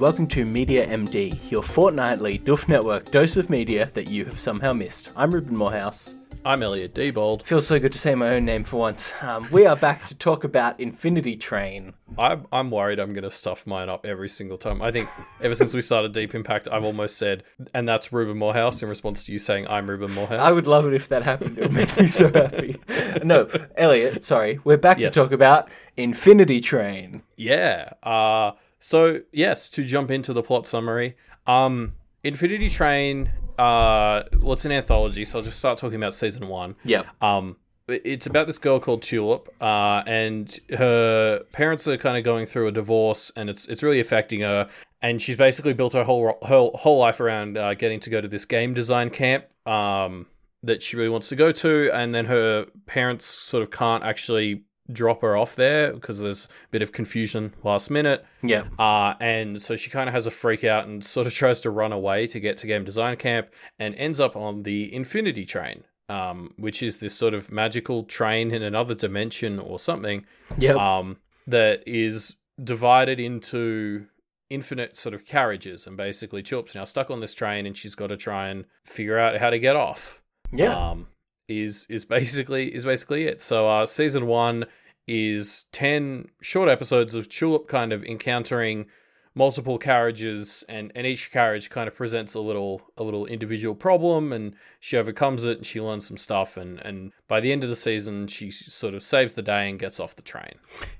welcome to Media MD, your fortnightly Doof Network dose of media that you have somehow missed. I'm Reuben Morehouse. I'm Elliot Diebold. Feels so good to say my own name for once. Um, we are back to talk about Infinity Train. I'm, I'm worried I'm going to stuff mine up every single time. I think ever since we started Deep in Pact, I've almost said, and that's Reuben Morehouse in response to you saying, I'm Reuben Morehouse. I would love it if that happened. It would make me so happy. No, Elliot, sorry. We're back Yes. to talk about Infinity Train. Yeah. Uh, so, yes, to jump into the plot summary, um, Infinity Train, uh, well, it's an anthology, so I'll just start talking about season one. Yeah. Um, it's about this girl called Tulip, uh, and her parents are kind of going through a divorce, and it's it's really affecting her. And she's basically built her whole her whole life around uh, getting to go to this game design camp um, that she really wants to go to, and then her parents sort of can't actually drop her off there because there's a bit of confusion last minute. Yep. Uh, and so she kind of has a freak out and sort of tries to run away to get to game design camp and ends up on the Infinity Train, um, which is this sort of magical train in another dimension or something Yep. um, that is divided into infinite sort of carriages. And basically, Tulip's now stuck on this train and she's got to try and figure out how to get off yeah. um, is is basically is basically it. So uh, season one is ten short episodes of Tulip kind of encountering multiple carriages and, and each carriage kind of presents a little a little individual problem and she overcomes it and she learns some stuff and, and by the end of the season she sort of saves the day and gets off the train.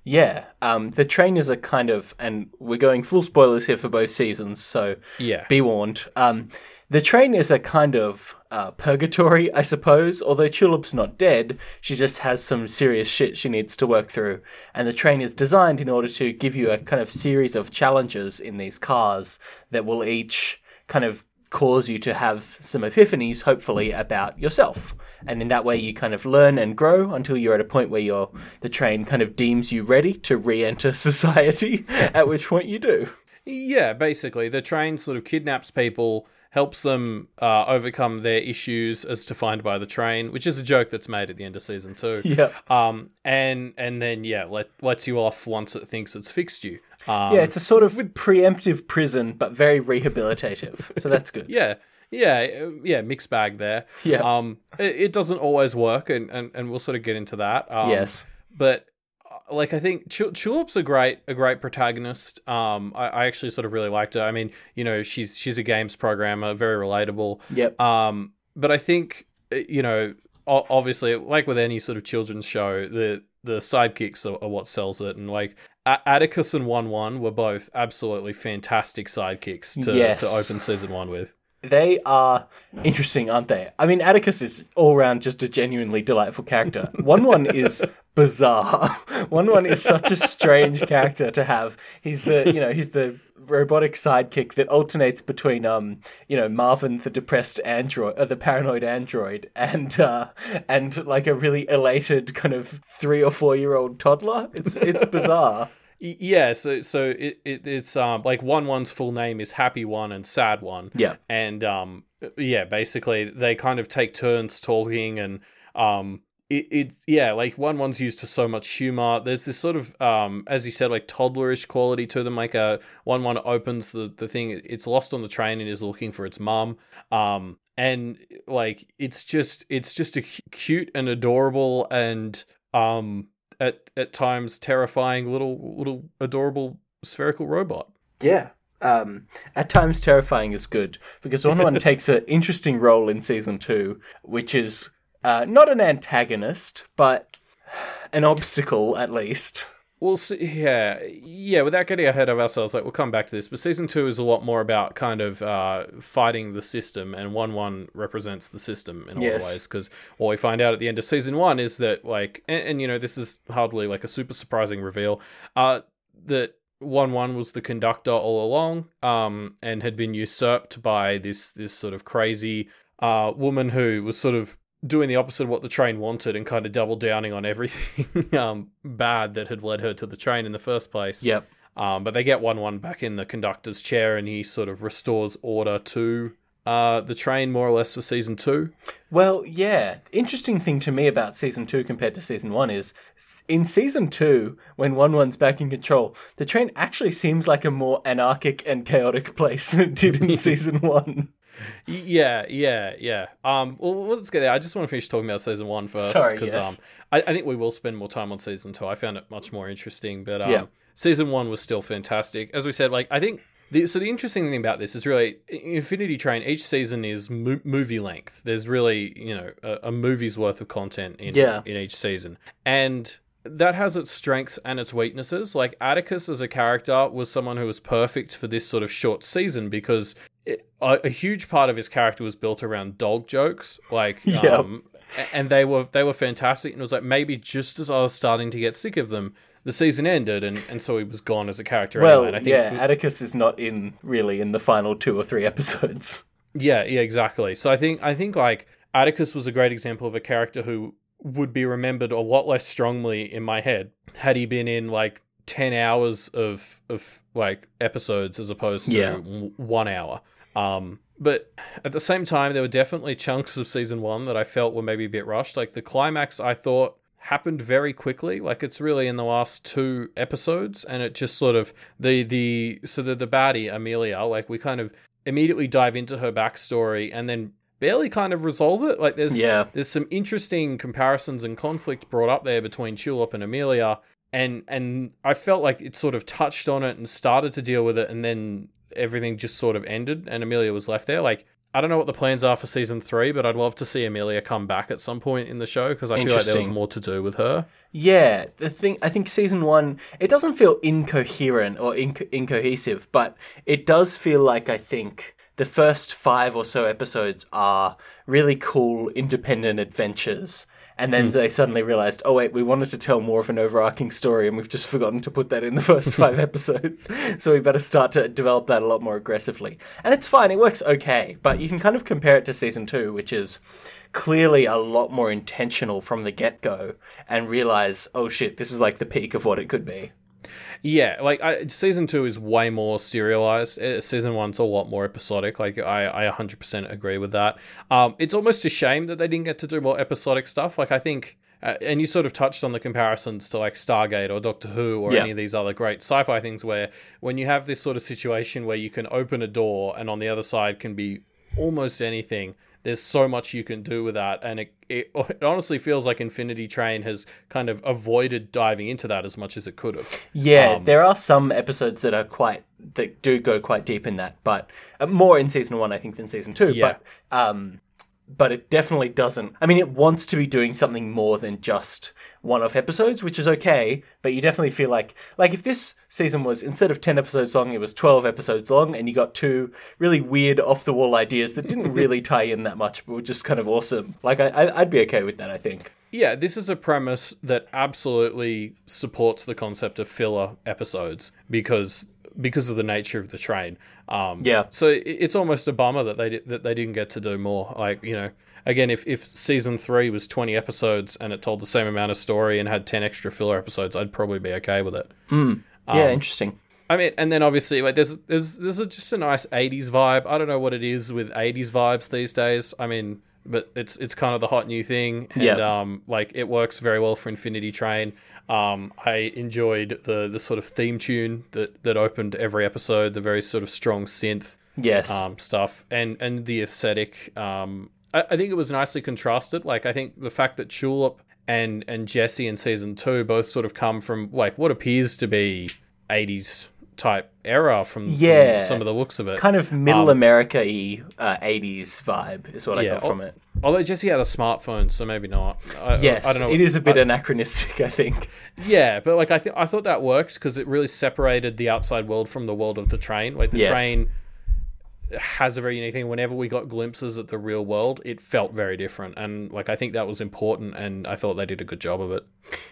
yeah. Um, the train is a kind of, and we're going full spoilers here for both seasons, so Yeah. be warned. Um, the train is a kind of uh, purgatory, I suppose. Although Tulip's not dead, she just has some serious shit she needs to work through. And the train is designed in order to give you a kind of series of challenges in these cars that will each kind of cause you to have some epiphanies, hopefully, about yourself. And in that way, you kind of learn and grow until you're at a point where you're, the train kind of deems you ready to re enter society, at which point you do. Yeah, basically, the train sort of kidnaps people, helps them uh, overcome their issues as defined by the train, which is a joke that's made at the end of season two. Yeah. Um, and and then yeah, let lets you off once it thinks it's fixed you. Um, Yeah, it's a sort of preemptive prison, but very rehabilitative. So that's good. yeah, yeah, uh, yeah, mixed bag there. Yeah. Um, it, it doesn't always work, and, and and we'll sort of get into that. Um, yes. but like I think Tul- Tulip's a great a great protagonist. Um, I, I actually sort of really liked her. I mean, you know, she's she's a games programmer, very relatable. Yep. Um, but I think uh, you know, obviously, like with any sort of children's show, the the sidekicks are, are what sells it, and like Atticus and One One were both absolutely fantastic sidekicks to, Yes. to open season one with. They are interesting, aren't they? I mean, Atticus is all round just a genuinely delightful character. One one is bizarre. One one is such a strange character to have. He's the, you know, he's the robotic sidekick that alternates between, um, you know, Marvin the depressed android, uh, the paranoid android, and uh, and like a really elated kind of three or four year old toddler. It's it's bizarre. Yeah, so so it, it it's um like One One's full name is Happy One and Sad One. Yeah. and um yeah basically they kind of take turns talking and um it, it's yeah like one one's used for so much humor. There's this sort of um as you said like toddlerish quality to them. Like a one one opens the the thing it's lost on the train and is looking for its mum. Um and like it's just it's just a cute and adorable and um at at times terrifying little little adorable spherical robot. Yeah. Um, at times terrifying is good because one one takes an interesting role in season two, which is uh, not an antagonist, but an obstacle at least. We'll see. Yeah, yeah. Without getting ahead of ourselves, like we'll come back to this. But season two is a lot more about kind of uh, fighting the system, and one one represents the system in a lot of ways. Because what we find out at the end of season one is that, like, and, and you know, this is hardly like a super surprising reveal. Uh, that one one was the conductor all along, um, and had been usurped by this this sort of crazy uh woman who was sort of doing the opposite of what the train wanted and kind of double downing on everything um, bad that had led her to the train in the first place. Yep. Um, but they get one one back in the conductor's chair, and he sort of restores order to uh, the train more or less for season two. Well, yeah. Interesting thing to me about season two compared to season one is in season two, when One One's back in control, the train actually seems like a more anarchic and chaotic place than it did in season one. Yeah, yeah, yeah. Um, well, let's get there. I just want to finish talking about season one first because yes. um, I, I think we will spend more time on season two. I found it much more interesting, but um, Yeah. season one was still fantastic. As we said, like I think. The, so the interesting thing about this is really Infinity Train. Each season is mo- movie length. There's really you know a, a movie's worth of content in Yeah. in each season, and that has its strengths and its weaknesses. Like Atticus as a character was someone who was perfect for this sort of short season because it, a, a huge part of his character was built around dog jokes. Like, Yep. um, and they were they were fantastic. And it was like maybe just as I was starting to get sick of them, the season ended, and, and so he was gone as a character. Well, anyway. And I think yeah, Atticus is not in really in the final two or three episodes. Yeah, yeah, exactly. So I think I think like Atticus was a great example of a character who would be remembered a lot less strongly in my head had he been in like 10 hours of of like episodes as opposed to Yeah. w- 1 hour. Um but at the same time there were definitely chunks of season 1 that I felt were maybe a bit rushed. Like the climax I thought happened very quickly like it's really in the last two episodes and it just sort of the the so the, the baddie amelia like we kind of immediately dive into her backstory and then barely kind of resolve it like there's Yeah. there's some interesting comparisons and conflict brought up there between tulip and amelia and and i felt like it sort of touched on it and started to deal with it and then everything just sort of ended and amelia was left there. Like I don't know what the plans are for season three, but I'd love to see Amelia come back at some point in the show because I feel like there was more to do with her. Yeah, the thing I think season one it doesn't feel incoherent or inco- incohesive, but it does feel like I think the first five or so episodes are really cool independent adventures, and then hmm. they suddenly realized, oh wait, we wanted to tell more of an overarching story, and we've just forgotten to put that in the first five episodes, so we better start to develop that a lot more aggressively. And it's fine, it works okay, but you can kind of compare it to season two, which is clearly a lot more intentional from the get go and realize, oh shit, this is like the peak of what it could be. Yeah, like I, season two is way more serialized. Uh, Season one's a lot more episodic. Like I, I 100% agree with that. Um, it's almost a shame that they didn't get to do more episodic stuff. Like I think, uh, and you sort of touched on the comparisons to like Stargate or Doctor Who or Yeah. any of these other great sci-fi things, where when you have this sort of situation where you can open a door and on the other side can be almost anything. There's so much you can do with that, and it, it, it honestly feels like Infinity Train has kind of avoided diving into that as much as it could have. Yeah, Um, there are some episodes that are quite that do go quite deep in that, but uh, more in season one, I think, than season two. Yeah. But um, but it definitely doesn't. I mean, it wants to be doing something more than just one-off episodes, which is okay. But you definitely feel like like if this season was instead of ten episodes long, it was twelve episodes long, and you got two really weird off-the-wall ideas that didn't really tie in that much, but were just kind of awesome. Like I I'd be okay with that. I think. Yeah, this is a premise that absolutely supports the concept of filler episodes because because of the nature of the train. Um, Yeah. So it- it's almost a bummer that they that they didn't get to do more. Like you know, again, if if season three was twenty episodes and it told the same amount of story and had ten extra filler episodes, I'd probably be okay with it. yeah, interesting. I mean, and then obviously, like, there's there's there's a, just a nice '80s vibe. I don't know what it is with '80s vibes these days. I mean, but it's it's kind of the hot new thing, and Yeah. um, like it works very well for Infinity Train. Um, I enjoyed the the sort of theme tune that that opened every episode, the very sort of strong synth Yes. um, stuff, and and the aesthetic. Um, I, I think it was nicely contrasted. Like I think the fact that Tulip and and Jesse in season two both sort of come from like what appears to be '80s type era from, from Yeah. some of the looks of it. kind of middle America-y uh, 80s vibe is what I Yeah, got from it. Although Jesse had a smartphone, so maybe not. I, Yes, I don't know. it is a bit anachronistic, I think. Yeah, but like I think I thought that worked because it really separated the outside world from the world of the train. Like the Yes. train has a very unique thing. Whenever we got glimpses at the real world, it felt very different, and like I think that was important, and I thought they did a good job of it.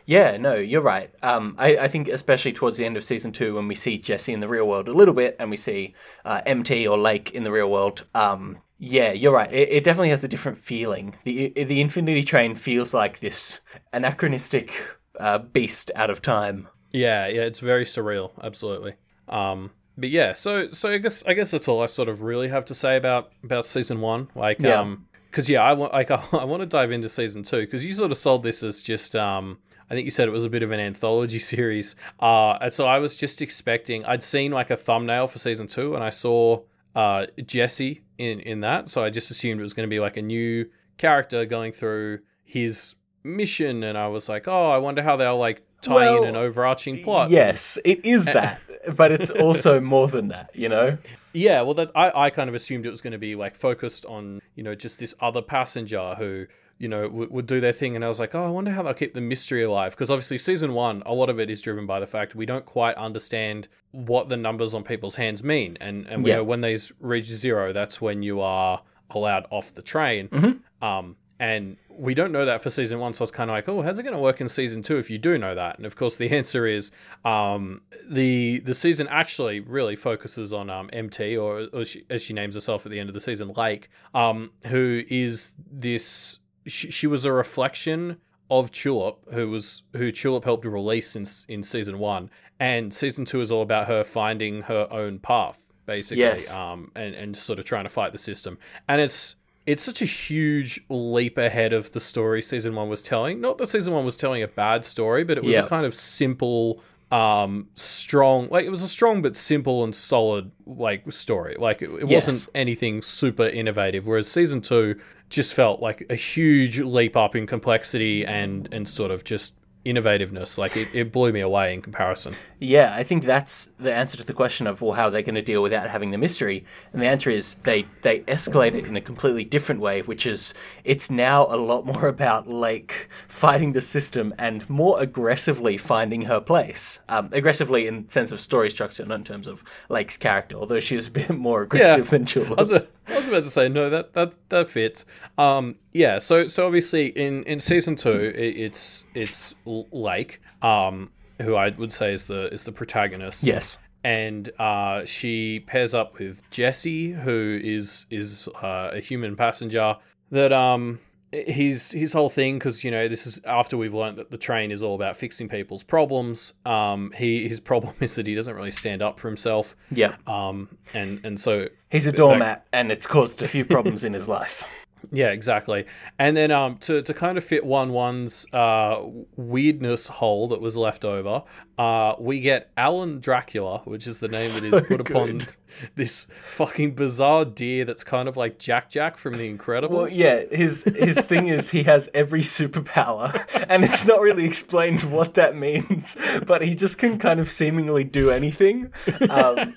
Yeah, no, you're right. Um, I, I think especially towards the end of season two, when we see Jesse in the real world a little bit, and we see uh, MT or Lake in the real world. Um, yeah, you're right. It, it definitely has a different feeling. The the Infinity Train feels like this anachronistic uh, beast out of time. Yeah, yeah, it's very surreal, absolutely. Um, but yeah, so so I guess I guess that's all I sort of really have to say about about season one. Like, Yeah. um, because yeah, I want like I want to dive into season two because you sort of sold this as just um. I think you said it was a bit of an anthology series. Uh, and so I was just expecting. I'd seen like a thumbnail for season two, and I saw uh Jesse in in that. So I just assumed it was going to be like a new character going through his mission, and I was like, oh, I wonder how they'll like tie Well, in an overarching plot. Yes, it is that, but it's also more than that, you know? Yeah, well, that I, I kind of assumed it was going to be like focused on you know just this other passenger who you know would, would do their thing, and I was like, oh, I wonder how they'll keep the mystery alive because obviously season one, a lot of it is driven by the fact we don't quite understand what the numbers on people's hands mean, and and we Yeah. know when these reach zero, that's when you are allowed off the train. Mhm. Um, and we don't know that for season one, so I was kind of like, oh, how's it going to work in season two if you do know that? And of course, the answer is um, the the season actually really focuses on um, MT, or, or she, as she names herself at the end of the season, Lake, um, who is this. She, she was a reflection of Tulip, who was who Tulip helped to release in in season one, and season two is all about her finding her own path, basically, Yes. um, and and sort of trying to fight the system, and it's it's such a huge leap ahead of the story season one was telling. Not that season one was telling a bad story, but it was Yeah. a kind of simple, um, strong, like it was a strong but simple and solid like story. Like it, it Yes. wasn't anything super innovative. Whereas season two just felt like a huge leap up in complexity and and sort of just innovativeness. Like it, it blew me away in comparison. Yeah, I think that's the answer to the question of well, how are they're going to deal without having the mystery. And the answer is they they escalate it in a completely different way, which is it's now a lot more about Lake fighting the system and more aggressively finding her place. Um, aggressively in sense of story structure, not in terms of Lake's character, although she was a bit more aggressive than Tulip. I was, I was about to say no, that that that fits. Um, yeah. So so obviously in in season two, it, it's it's Lake, um, who I would say is the is the protagonist. yes. and uh, she pairs up with Jesse, who is is uh, a human passenger. That um, his his whole thing, because you know this is after we've learned that the train is all about fixing people's problems. Um, he his problem is that he doesn't really stand up for himself. Yeah. Um, and and so He's a doormat, and it's caused a few problems in his life. Yeah, exactly. And then um, to, to kind of fit one one's uh, weirdness hole that was left over, uh, we get Alan Dracula, which is the name that So is put upon this fucking bizarre deer that's kind of like Jack Jack from The Incredibles. Well, yeah, his his thing is he has every superpower, and it's not really explained what that means, but he just can kind of seemingly do anything, um,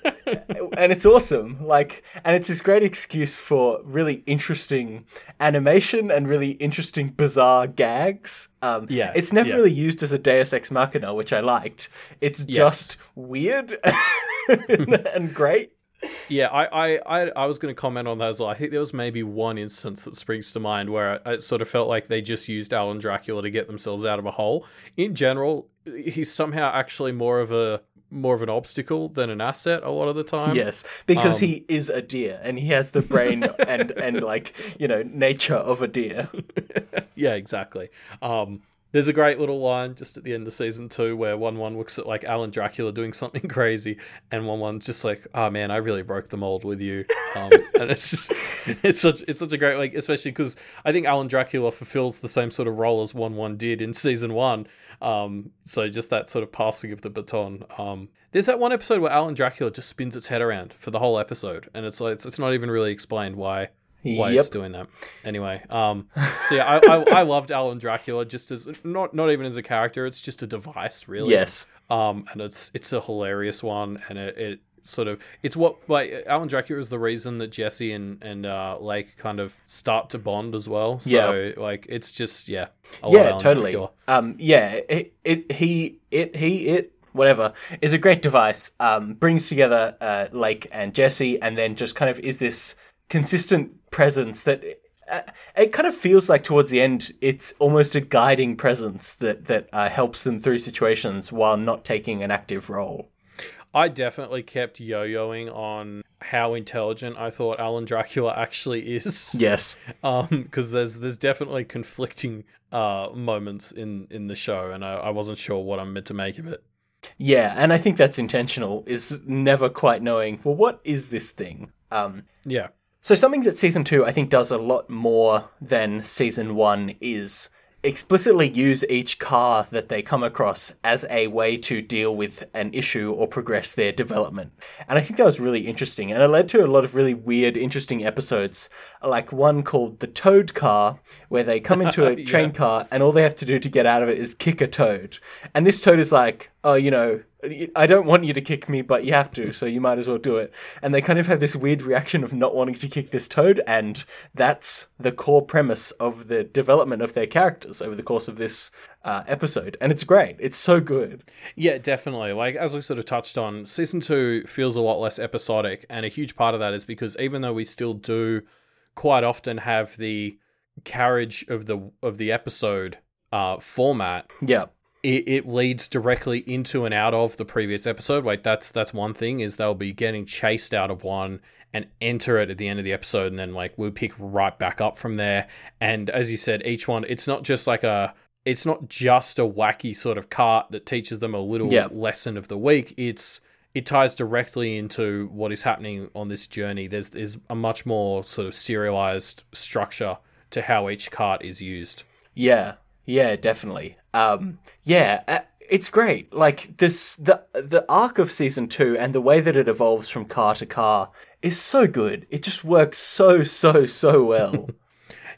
and it's awesome. Like, and it's this great excuse for really interesting animation and really interesting bizarre gags. Um, Yeah, it's never yeah. really used as a Deus Ex Machina, which I liked. It's just weird and great. Yeah, I, I, I, I was going to comment on that as well. I think there was maybe one instance that springs to mind where it, it sort of felt like they just used Alan Dracula to get themselves out of a hole. In general, he's somehow actually more of a more of an obstacle than an asset a lot of the time. Yes, because Um, he is a deer and he has the brain and and like you know nature of a deer. yeah, exactly. Um, there's a great little line just at the end of season two where one one looks at like Alan Dracula doing something crazy, and one one's just like, "Oh man, I really broke the mold with you." Um, and it's just, it's such it's such a great like, especially because I think Alan Dracula fulfills the same sort of role as one one did in season one. Um, so just that sort of passing of the baton. Um, there's that one episode where Alan Dracula just spins its head around for the whole episode, and it's like it's, it's not even really explained why why Yep. it's doing that. Anyway, um, so yeah, I, I, I loved Alan Dracula just as not not even as a character. It's just a device, really. Yes, Um, and it's it's a hilarious one, and it, it sort of it's what like Alan Dracula is the reason that Jesse and and uh, Lake kind of start to bond as well. So Yeah. like it's just yeah, I love yeah, totally. Dracula. Um, yeah, it, it he it he it whatever is a great device. Um, brings together uh, Lake and Jesse, and then just kind of is this consistent presence that. Uh, it kind of feels like towards the end, it's almost a guiding presence that that uh, helps them through situations while not taking an active role. I definitely kept yo-yoing on how intelligent I thought Alan Dracula actually is. Yes. um because there's there's definitely conflicting uh moments in in the show and I, I wasn't sure what i'm meant to make of it Yeah, and I think that's intentional. Is never quite knowing. Well, what is this thing? Um, Yeah. So something that season two I think does a lot more than season one is explicitly use each car that they come across as a way to deal with an issue or progress their development. And I think that was really interesting. And it led to a lot of really weird, interesting episodes, like one called The Toad Car, where they come into a Yeah. train car and all they have to do to get out of it is kick a toad. And this toad is like, oh, you know, I don't want you to kick me, but you have to, so you might as well do it. And they kind of have this weird reaction of not wanting to kick this toad, and that's the core premise of the development of their characters over the course of this uh, episode. And it's great. It's so good. Yeah, definitely. Like as we sort of touched on, season two feels a lot less episodic, and a huge part of that is because even though we still do quite often have the carriage of the of the episode uh, format, Yeah. It, it leads directly into and out of the previous episode. Like that's that's one thing is they'll be getting chased out of one and enter it at the end of the episode, and then like we'll pick right back up from there. And as you said, each one it's not just like a it's not just a wacky sort of cart that teaches them a little Yeah. lesson of the week. It's it ties directly into what is happening on this journey. There's there's a much more sort of serialized structure to how each cart is used. Yeah, yeah, definitely. Um, yeah, uh, it's great. Like this, the the arc of season two and the way that it evolves from car to car is so good. It just works so so so well.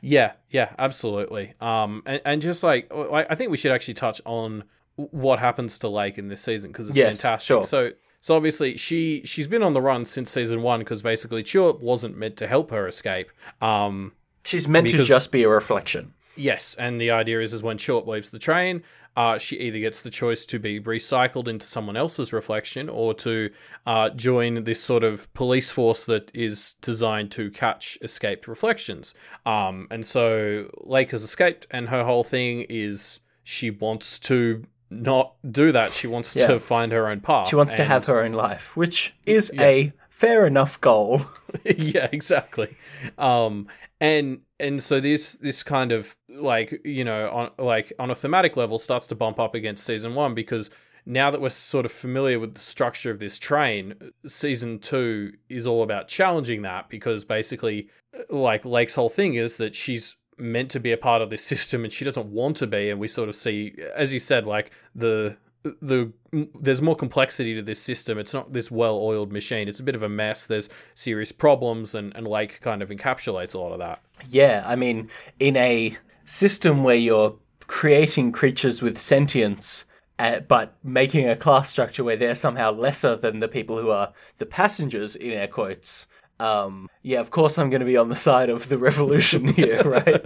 Yeah, yeah, absolutely. Um, and, and just like I think we should actually touch on what happens to Lake in this season because it's Yes, fantastic. sure. So, so obviously she she's been on the run since season one because basically Tulip wasn't meant to help her escape. Um, She's meant Because- to just be a reflection. Yes, and the idea is is when Short leaves the train, uh, she either gets the choice to be recycled into someone else's reflection or to uh, join this sort of police force that is designed to catch escaped reflections. Um, and so Lake has escaped, and her whole thing is she wants to not do that. She wants Yeah. to find her own path. She wants to have her own life, which is a fair enough goal. yeah, exactly. Um, and and so this this kind of like you know on like on a thematic level starts to bump up against season one because now that we're sort of familiar with the structure of this train, season two is all about challenging that because basically, like Lake's whole thing is that she's meant to be a part of this system and she doesn't want to be, and we sort of see, as you said, like the the there's more complexity to this system. It's not this well-oiled machine. It's a bit of a mess. There's serious problems, and and Lake kind of encapsulates a lot of that. Yeah, I mean, in a system where you're creating creatures with sentience, uh, but making a class structure where they're somehow lesser than the people who are the passengers, in air quotes. Um, yeah, of course, I'm going to be on the side of the revolution here, right?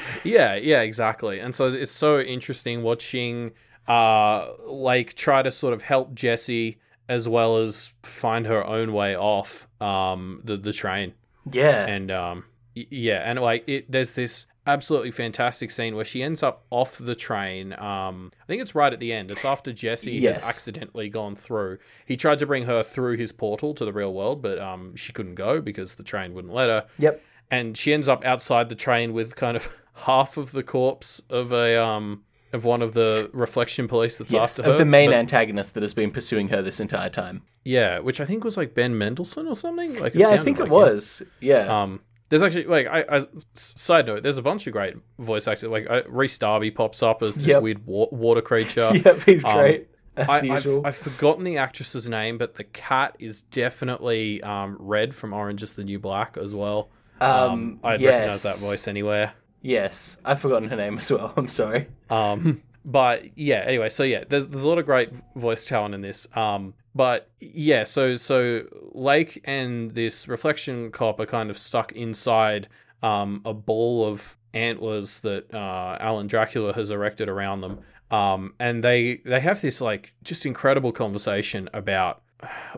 yeah, yeah, exactly. And so it's so interesting watching uh like try to sort of help Jesse as well as find her own way off um the the train. Yeah, And um y- yeah, and like it there's this absolutely fantastic scene where she ends up off the train. Um I think it's right at the end. It's after Jesse Yes. has accidentally gone through. He tried to bring her through his portal to the real world, but um she couldn't go because the train wouldn't let her yep. and she ends up outside the train with kind of half of the corpse of a um of one of the reflection police that's Yes, after her. of the main But- antagonist that has been pursuing her this entire time. yeah, which I think was like Ben Mendelsohn or something. Like Yeah, I think it like him. was. Yeah. Um, there's actually like I, I side note, there's a bunch of great voice actors. Like uh, Rhys Darby pops up as this Yep. weird wa- water creature. yep, he's um, great. As I, usual. I've, I've forgotten the actress's name, but the cat is definitely um, Red from Orange is the New Black as well. um, I'd yes. recognize that voice anywhere. Yes, I've forgotten her name as well. I'm sorry. Um, but yeah, anyway, so yeah, there's there's a lot of great voice talent in this. Um, but yeah, so so Lake and this reflection cop are kind of stuck inside um a ball of antlers that uh Alan Dracula has erected around them. Um, and they they have this like just incredible conversation about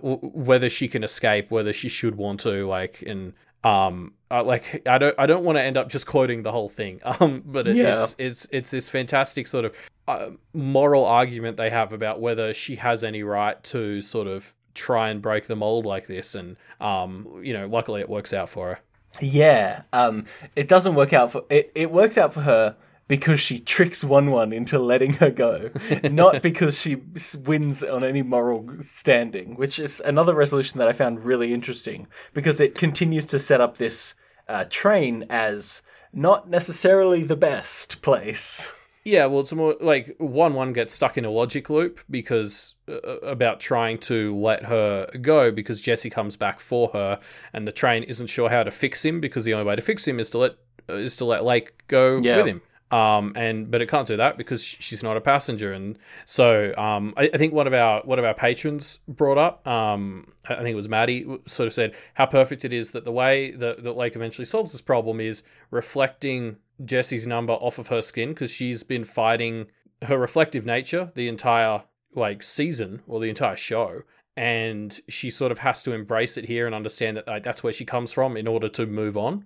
whether she can escape, whether she should want to, like, and um, uh, like I don't I don't want to end up just quoting the whole thing. Um, but it, Yeah. it's it's it's this fantastic sort of uh, moral argument they have about whether she has any right to sort of try and break the mold like this, and um, you know, luckily it works out for her. Yeah, um, it doesn't work out for it. It works out for her because she tricks One One into letting her go, not because she wins on any moral standing, which is another resolution that I found really interesting because it continues to set up this uh, train as not necessarily the best place. Yeah, well, it's more like one one gets stuck in a logic loop because uh, about trying to let her go because Jesse comes back for her, and the train isn't sure how to fix him because the only way to fix him is to let uh, is to let Lake go Yeah. with him. Um, and but it can't do that because she's not a passenger, and so um, I, I think one of our one of our patrons brought up, um, I think it was Maddie, sort of said how perfect it is that the way that, that Lake eventually solves this problem is reflecting Jesse's number off of her skin because she's been fighting her reflective nature the entire like season or the entire show and she sort of has to embrace it here and understand that like, that's where she comes from in order to move on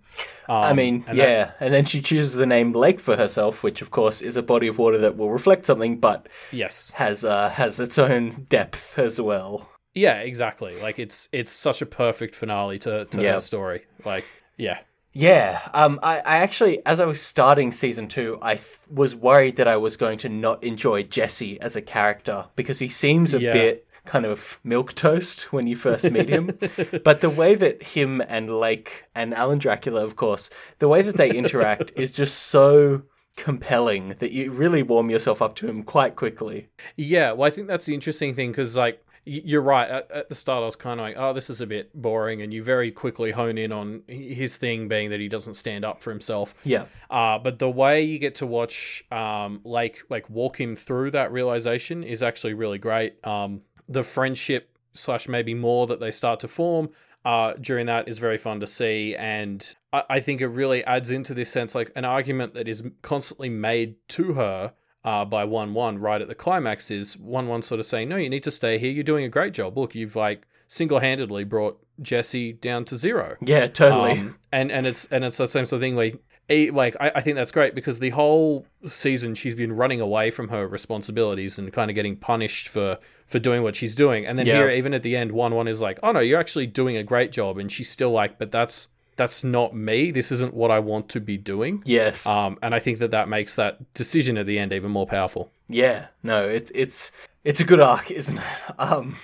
um, I mean, and that- yeah, and then she chooses the name Lake for herself, which of course is a body of water that will reflect something, but yes has uh, has its own depth as well. yeah exactly like it's it's such a perfect finale to, to Yeah. her story like yeah Yeah, um, I, I actually, as I was starting season two, I th- was worried that I was going to not enjoy Jesse as a character because he seems a Yeah. bit kind of milquetoast when you first meet him. but the way that him and Lake and Alan Dracula, of course, the way that they interact is just so compelling that you really warm yourself up to him quite quickly. Yeah, well, I think that's the interesting thing because, like, you're right. At, at the start, I was kind of like, "Oh, this is a bit boring," and you very quickly hone in on his thing being that he doesn't stand up for himself. Yeah. Uh, but the way you get to watch um, Lake like walk him through that realization is actually really great. Um, the friendship slash maybe more that they start to form uh, during that is very fun to see, and I, I think it really adds into this sense like an argument that is constantly made to her. Uh, by one one right at the climax is one one sort of saying no you need to stay here you're doing a great job look you've like single-handedly brought Jesse down to zero Yeah, totally. um, and and it's and it's the same sort of thing. Like, like I, I think that's great because the whole season she's been running away from her responsibilities and kind of getting punished for for doing what she's doing. And then Yeah. here, even at the end, one one is like, "Oh no, you're actually doing a great job," and she's still like, "But that's that's not me. This isn't what I want to be doing." yes. Um, and I think that that makes that decision at the end even more powerful. Yeah, no, it's it's it's a good arc, isn't it? Um,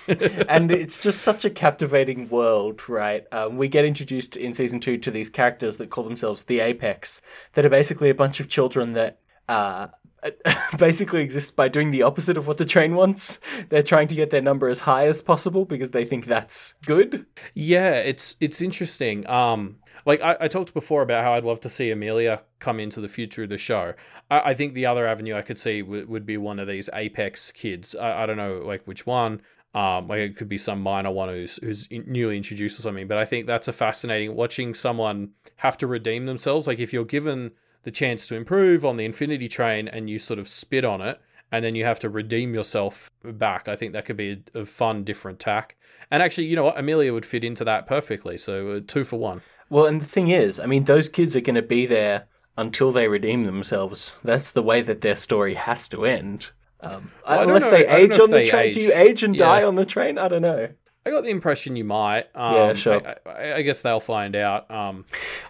and it's just such a captivating world, right? Um, we get introduced in season two to these characters that call themselves the Apex, that are basically a bunch of children that uh, basically exist by doing the opposite of what the train wants. They're trying to get their number as high as possible because they think that's good. Yeah, it's it's interesting. Um, like I, I talked before about how I'd love to see Amelia come into the future of the show. I, I think the other avenue I could see w- would be one of these Apex kids. I, I don't know like which one. Um, like it could be some minor one who's who's newly introduced or something. But I think that's a fascinating watching someone have to redeem themselves. Like if you're given the chance to improve on the Infinity Train and you sort of spit on it, and then you have to redeem yourself back. I think that could be a, a fun, different tack. And actually, you know what? Amelia would fit into that perfectly. So uh, two for one. Well, and the thing is, I mean, those kids are going to be there until they redeem themselves. That's the way that their story has to end. Um, Well, unless know- they age on the they train. Do you age and Yeah. die on the train? I don't know. I got the impression you might. Um, Yeah, sure. I, I, I guess they'll find out. Um,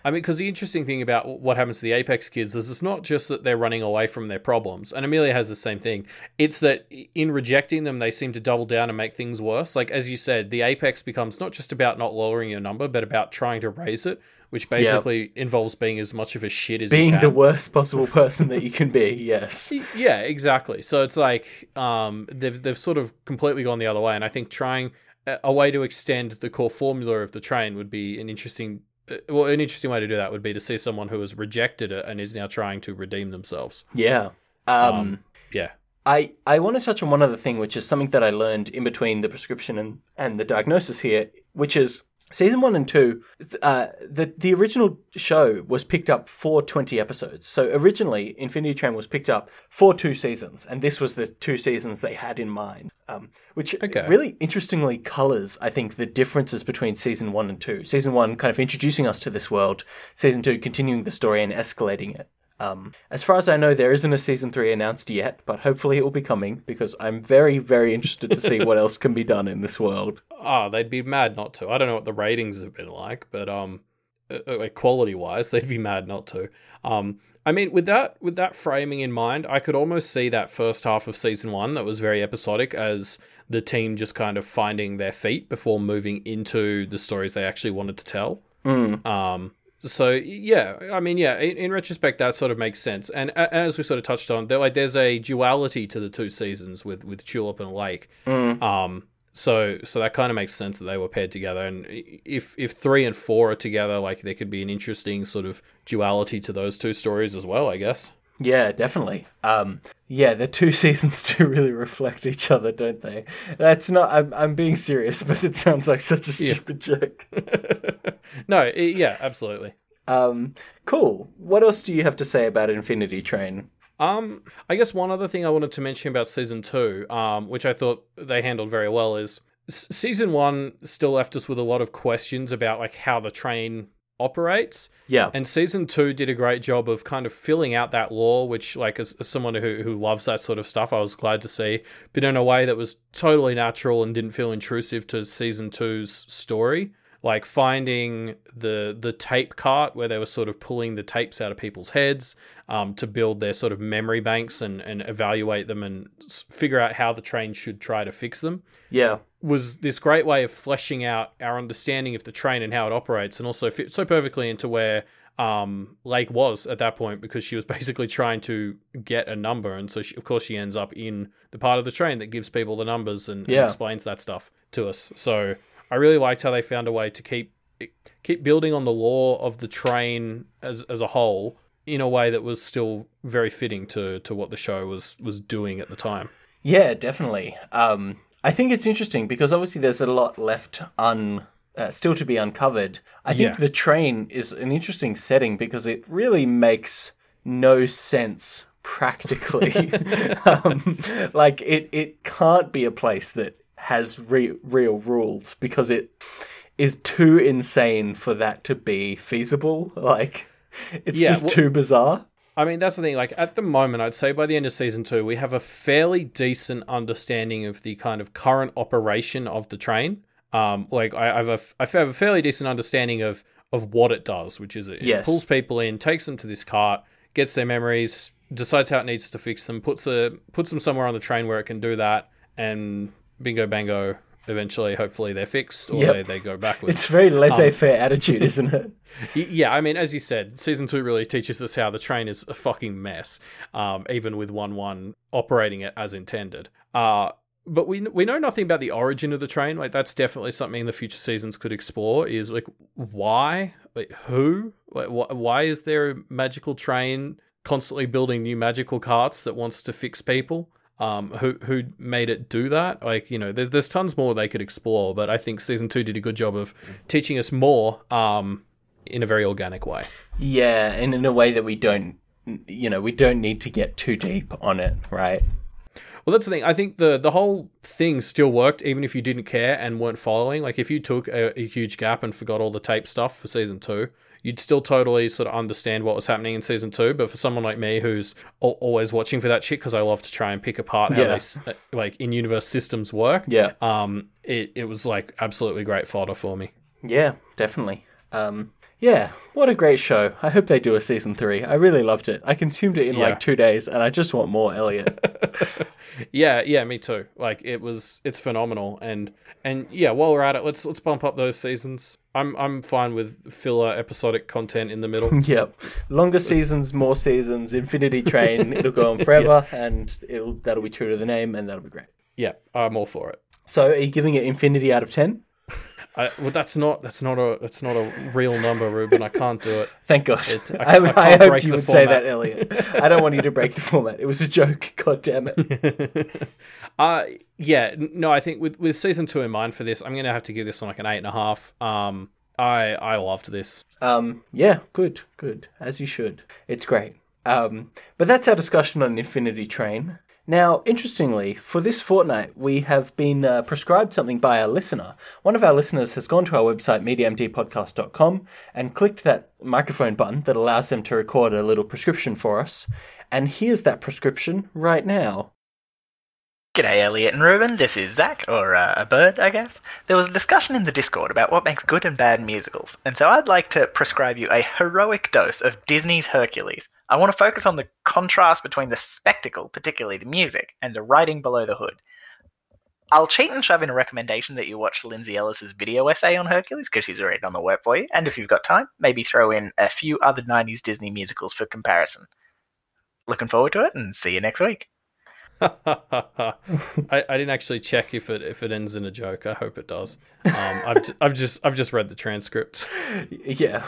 I mean, because the interesting thing about what happens to the Apex kids is it's not just that they're running away from their problems, and Amelia has the same thing. It's that in rejecting them, they seem to double down and make things worse. Like as you said, the Apex becomes not just about not lowering your number, but about trying to raise it, which basically involves being as much of a shit as you Being the worst possible person that you can be. Yes. Yeah, exactly. So it's like um, they've they've sort of completely gone the other way, and I think trying a, way to extend the core formula of the train would be an interesting. uh, Well, an interesting way to do that would be to see someone who has rejected it and is now trying to redeem themselves. Yeah. Um, Um, Yeah, I, I want to touch on one other thing, which is something that I learned in between the prescription and, and the diagnosis here, which is season one and two. Uh, the the original show was picked up for twenty episodes. So originally, Infinity Train was picked up for two seasons, and this was the two seasons they had in mind. Um, which Okay. really interestingly colors, I think, the differences between season one and two. Season one kind of introducing us to this world. Season two continuing the story and escalating it. Um, as far as I know, there isn't a season three announced yet, but hopefully it will be coming because I'm very, very interested to see what else can be done in this world. ah, they'd be mad not to. I don't know what the ratings have been like, but um, uh, quality wise, they'd be mad not to. Um, I mean, with that with that framing in mind, I could almost see that first half of season one that was very episodic as the team just kind of finding their feet before moving into the stories they actually wanted to tell. Mm. Um, so yeah, I mean, yeah, in, in, retrospect, that sort of makes sense. And as we sort of touched on, there like there's a duality to the two seasons with with Tulip and Lake. Mm. Um, so so that kind of makes sense that they were paired together. And if if three and four are together, like there could be an interesting sort of duality to those two stories as well. I guess. Yeah, definitely. Um, yeah, the two seasons do really reflect each other, don't they? That's not. I'm, I'm being serious, but it sounds like such a stupid yeah. joke. no, yeah, absolutely. Um, cool. What else do you have to say about Infinity Train? Um, I guess one other thing I wanted to mention about season two, um, which I thought they handled very well, is s- season one still left us with a lot of questions about like how the train operates. Yeah. And season two did a great job of kind of filling out that lore, which, like, as, as, someone who, who loves that sort of stuff, I was glad to see, but in a way that was totally natural and didn't feel intrusive to season two's story. Like finding the the tape cart where they were sort of pulling the tapes out of people's heads um, to build their sort of memory banks and, and evaluate them and figure out how the train should try to fix them. Yeah was this great way of fleshing out our understanding of the train and how it operates, and also fit so perfectly into where um, Lake was at that point because she was basically trying to get a number, and so she, of course she ends up in the part of the train that gives people the numbers and, yeah. and explains that stuff to us. So I really liked how they found a way to keep keep building on the lore of the train as as a whole in a way that was still very fitting to to what the show was was doing at the time. Yeah, definitely. Um, I think it's interesting because obviously there's a lot left un uh, still to be uncovered. I think Yeah. the train is an interesting setting because it really makes no sense practically. um, like it, it can't be a place that has re- real rules because it is too insane for that to be feasible. Like it's Yeah, just well- too bizarre. I mean, that's the thing. Like at the moment, I'd say by the end of season two, we have a fairly decent understanding of the kind of current operation of the train. Um, like I, have a, I have a fairly decent understanding of of what it does, which is it, it Yes. pulls people in, takes them to this cart, gets their memories, decides how it needs to fix them, puts a puts them somewhere on the train where it can do that, and bingo bango. Eventually, hopefully, they're fixed or Yep. they, they go backwards. It's very laissez-faire attitude, isn't it? Yeah, I mean, as you said, season two really teaches us how the train is a fucking mess, um, even with one one operating it as intended. Uh, but we we know nothing about the origin of the train. Like that's definitely something the future seasons could explore. Is like why, like who, like wh- why is there a magical train constantly building new magical carts that wants to fix people? Um, who who made it do that? Like you know, there's there's tons more they could explore. But I think season two did a good job of teaching us more. Um, in a very organic way. Yeah, and in a way that we don't, you know, we don't need to get too deep on it, right? Well, that's the thing. I think the the whole thing still worked, even if you didn't care and weren't following. Like if you took a, a huge gap and forgot all the tape stuff for season two, you'd still totally sort of understand what was happening in season two. But for someone like me, who's al- always watching for that shit because I love to try and pick apart how Yeah. they uh, like in universe systems work. Yeah. Um, it it was like absolutely great fodder for me. Yeah, definitely. Um, yeah, what a great show. I hope they do a season three. I really loved it. I consumed it in Yeah. like two days, and I just want more Elliot. Yeah, yeah, me too. Like it was, it's phenomenal, and and yeah, while we're at it, let's let's bump up those seasons. I'm I'm fine with filler episodic content in the middle. yep. Longer seasons, more seasons, Infinity Train, it'll go on forever, and it'll that'll be true to the name, and that'll be great. yeah, I'm all for it. So, are you giving it Infinity out of 10? I, well, that's not that's not a that's not a real number, Reuben. I can't do it. Thank God. It- I, I- I hoped you would say that, Elliot. I don't want you to break the format. It was a joke. God damn it. uh yeah, no, I think with with season two in mind for this, I'm gonna have to give this like an eight and a half. Um, I I loved this. Um, yeah, good, good, as you should. It's great. Um, but that's our discussion on Infinity Train. Now, interestingly, for this fortnight, we have been uh, prescribed something by our listener. One of our listeners has gone to our website, mediamdpodcast.com, and clicked that microphone button that allows them to record a little prescription for us. And here's that prescription right now. G'day, Elliot and Reuben. This is Zach, or uh, a bird, I guess. There was a discussion in the Discord about what makes good and bad musicals, and so I'd like to prescribe you a heroic dose of Disney's Hercules. I want to focus on the contrast between the spectacle, particularly the music, and the writing below the hood. I'll cheat and shove in a recommendation that you watch Lindsay Ellis's video essay on Hercules because she's already done the work for you, and if you've got time, maybe throw in a few other 90s Disney musicals for comparison. Looking forward to it, and see you next week. I, I didn't actually check if it if it ends in a joke. I hope it does. Um, I've ju- I've just I've just read the transcript. Yeah.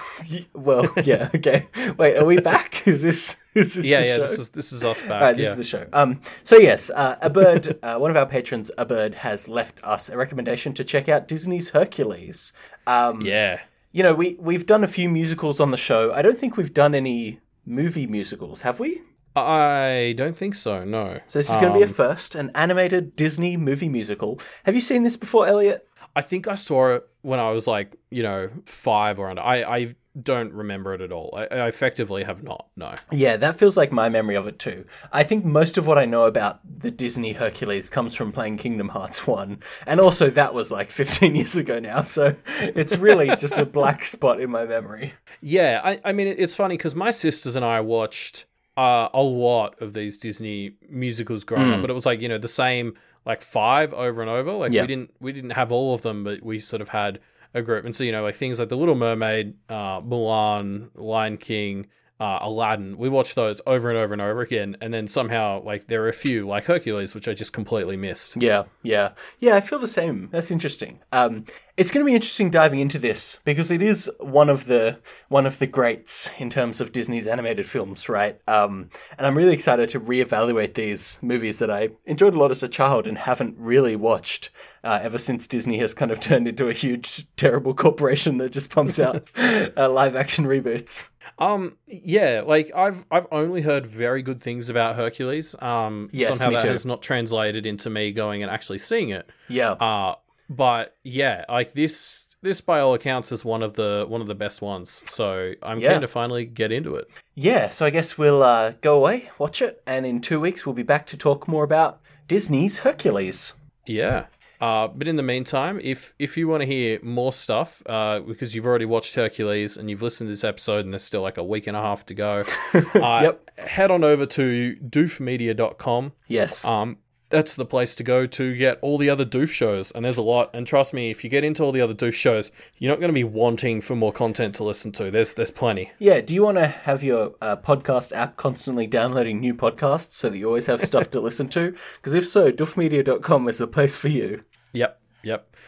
Well, yeah. Okay. Wait, are we back? Is this is this Yeah, the yeah. show? This is this is us back. Right, this yeah. is the show. Um, so yes, uh, a bird, uh, one of our patrons, a bird, has left us a recommendation to check out Disney's Hercules. Um, yeah. you know, we we've done a few musicals on the show. I don't think we've done any movie musicals, have we? I don't think so. No. So this is going to be a Um, first, an animated Disney movie musical. Have you seen this before, Elliot? I think I saw it when I was like you know five or under. I I don't remember it at all. I, I effectively have not. No. Yeah, that feels like my memory of it too. I think most of what I know about the Disney Hercules comes from playing Kingdom Hearts 1. And also, that was like 15 years ago now, so it's really just a black spot in my memory. Yeah, I, I mean, it's funny because my sisters and I watched uh, a lot of these Disney musicals growing up, but it was like you know the same like five over and over. Like Yeah. we didn't we didn't have all of them, but we sort of had a group. And so you know like things like The Little Mermaid, uh, Mulan, Lion King. Uh, Aladdin, we watched those over and over and over again, and then somehow, like, there are a few, like Hercules, which I just completely missed. Yeah, yeah. Yeah, I feel the same. That's interesting. Um, it's going to be interesting diving into this because it is one of the one of the greats in terms of Disney's animated films, right? Um, and I'm really excited to reevaluate these movies that I enjoyed a lot as a child and haven't really watched uh, ever since Disney has kind of turned into a huge, terrible corporation that just pumps out uh, live action reboots. Um, yeah, like I've I've only heard very good things about Hercules. Um, Yes, somehow me that too. has not translated into me going and actually seeing it. Yeah. Uh, but yeah, like this this by all accounts is one of the one of the best ones. So I'm Yeah. keen to finally get into it. Yeah, so I guess we'll uh, go away, watch it, and in two weeks we'll be back to talk more about Disney's Hercules. Yeah. Uh, but in the meantime, if if you want to hear more stuff, uh, because you've already watched Hercules and you've listened to this episode and there's still like a week and a half to go, uh, Yep. head on over to doofmedia.com. Yes. Um, that's the place to go to get all the other doof shows, and there's a lot. And trust me, if you get into all the other doof shows, you're not going to be wanting for more content to listen to. There's there's plenty. Yeah, do you want to have your uh, podcast app constantly downloading new podcasts so that you always have stuff to listen to? Because if so, doofmedia.com is the place for you. Yep,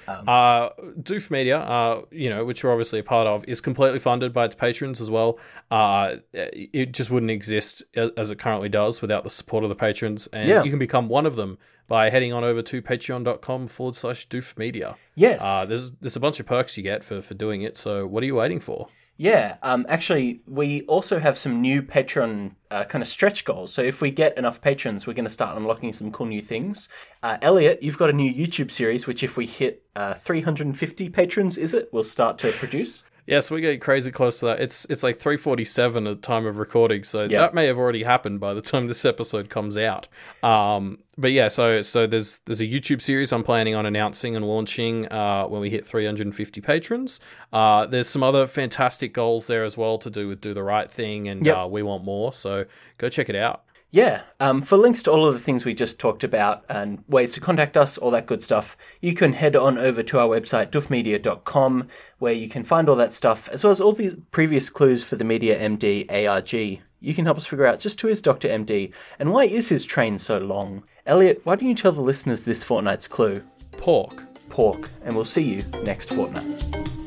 yep. uh, Doof Media, uh, you know, which you're obviously a part of, is completely funded by its patrons as well. Uh, it just wouldn't exist as it currently does without the support of the patrons, and Yeah. you can become one of them by heading on over to patreon.com forward slash Doof Media. Yes. Uh, there's there's a bunch of perks you get for for doing it. So what are you waiting for? Yeah, um, actually, we also have some new Patreon uh, kind of stretch goals. So if we get enough patrons, we're going to start unlocking some cool new things. Uh, Elliot, you've got a new YouTube series, which if we hit uh, 350 patrons, is it, we'll start to produce. Yeah, so we get crazy close to that. It's it's like 3:47 at the time of recording, so that may have already happened by the time this episode comes out. Um, but yeah, so so there's there's a YouTube series I'm planning on announcing and launching uh, when we hit 350 patrons. Uh, there's some other fantastic goals there as well to do with do the right thing, and Yep. uh, we want more. So go check it out. Yeah, um, for links to all of the things we just talked about and ways to contact us, all that good stuff, you can head on over to our website, doofmedia.com, where you can find all that stuff, as well as all the previous clues for the Media MD ARG. You can help us figure out just who is Dr. MD and why is his train so long. Elliot, why don't you tell the listeners this fortnight's clue? Pork. Pork, and we'll see you next fortnight.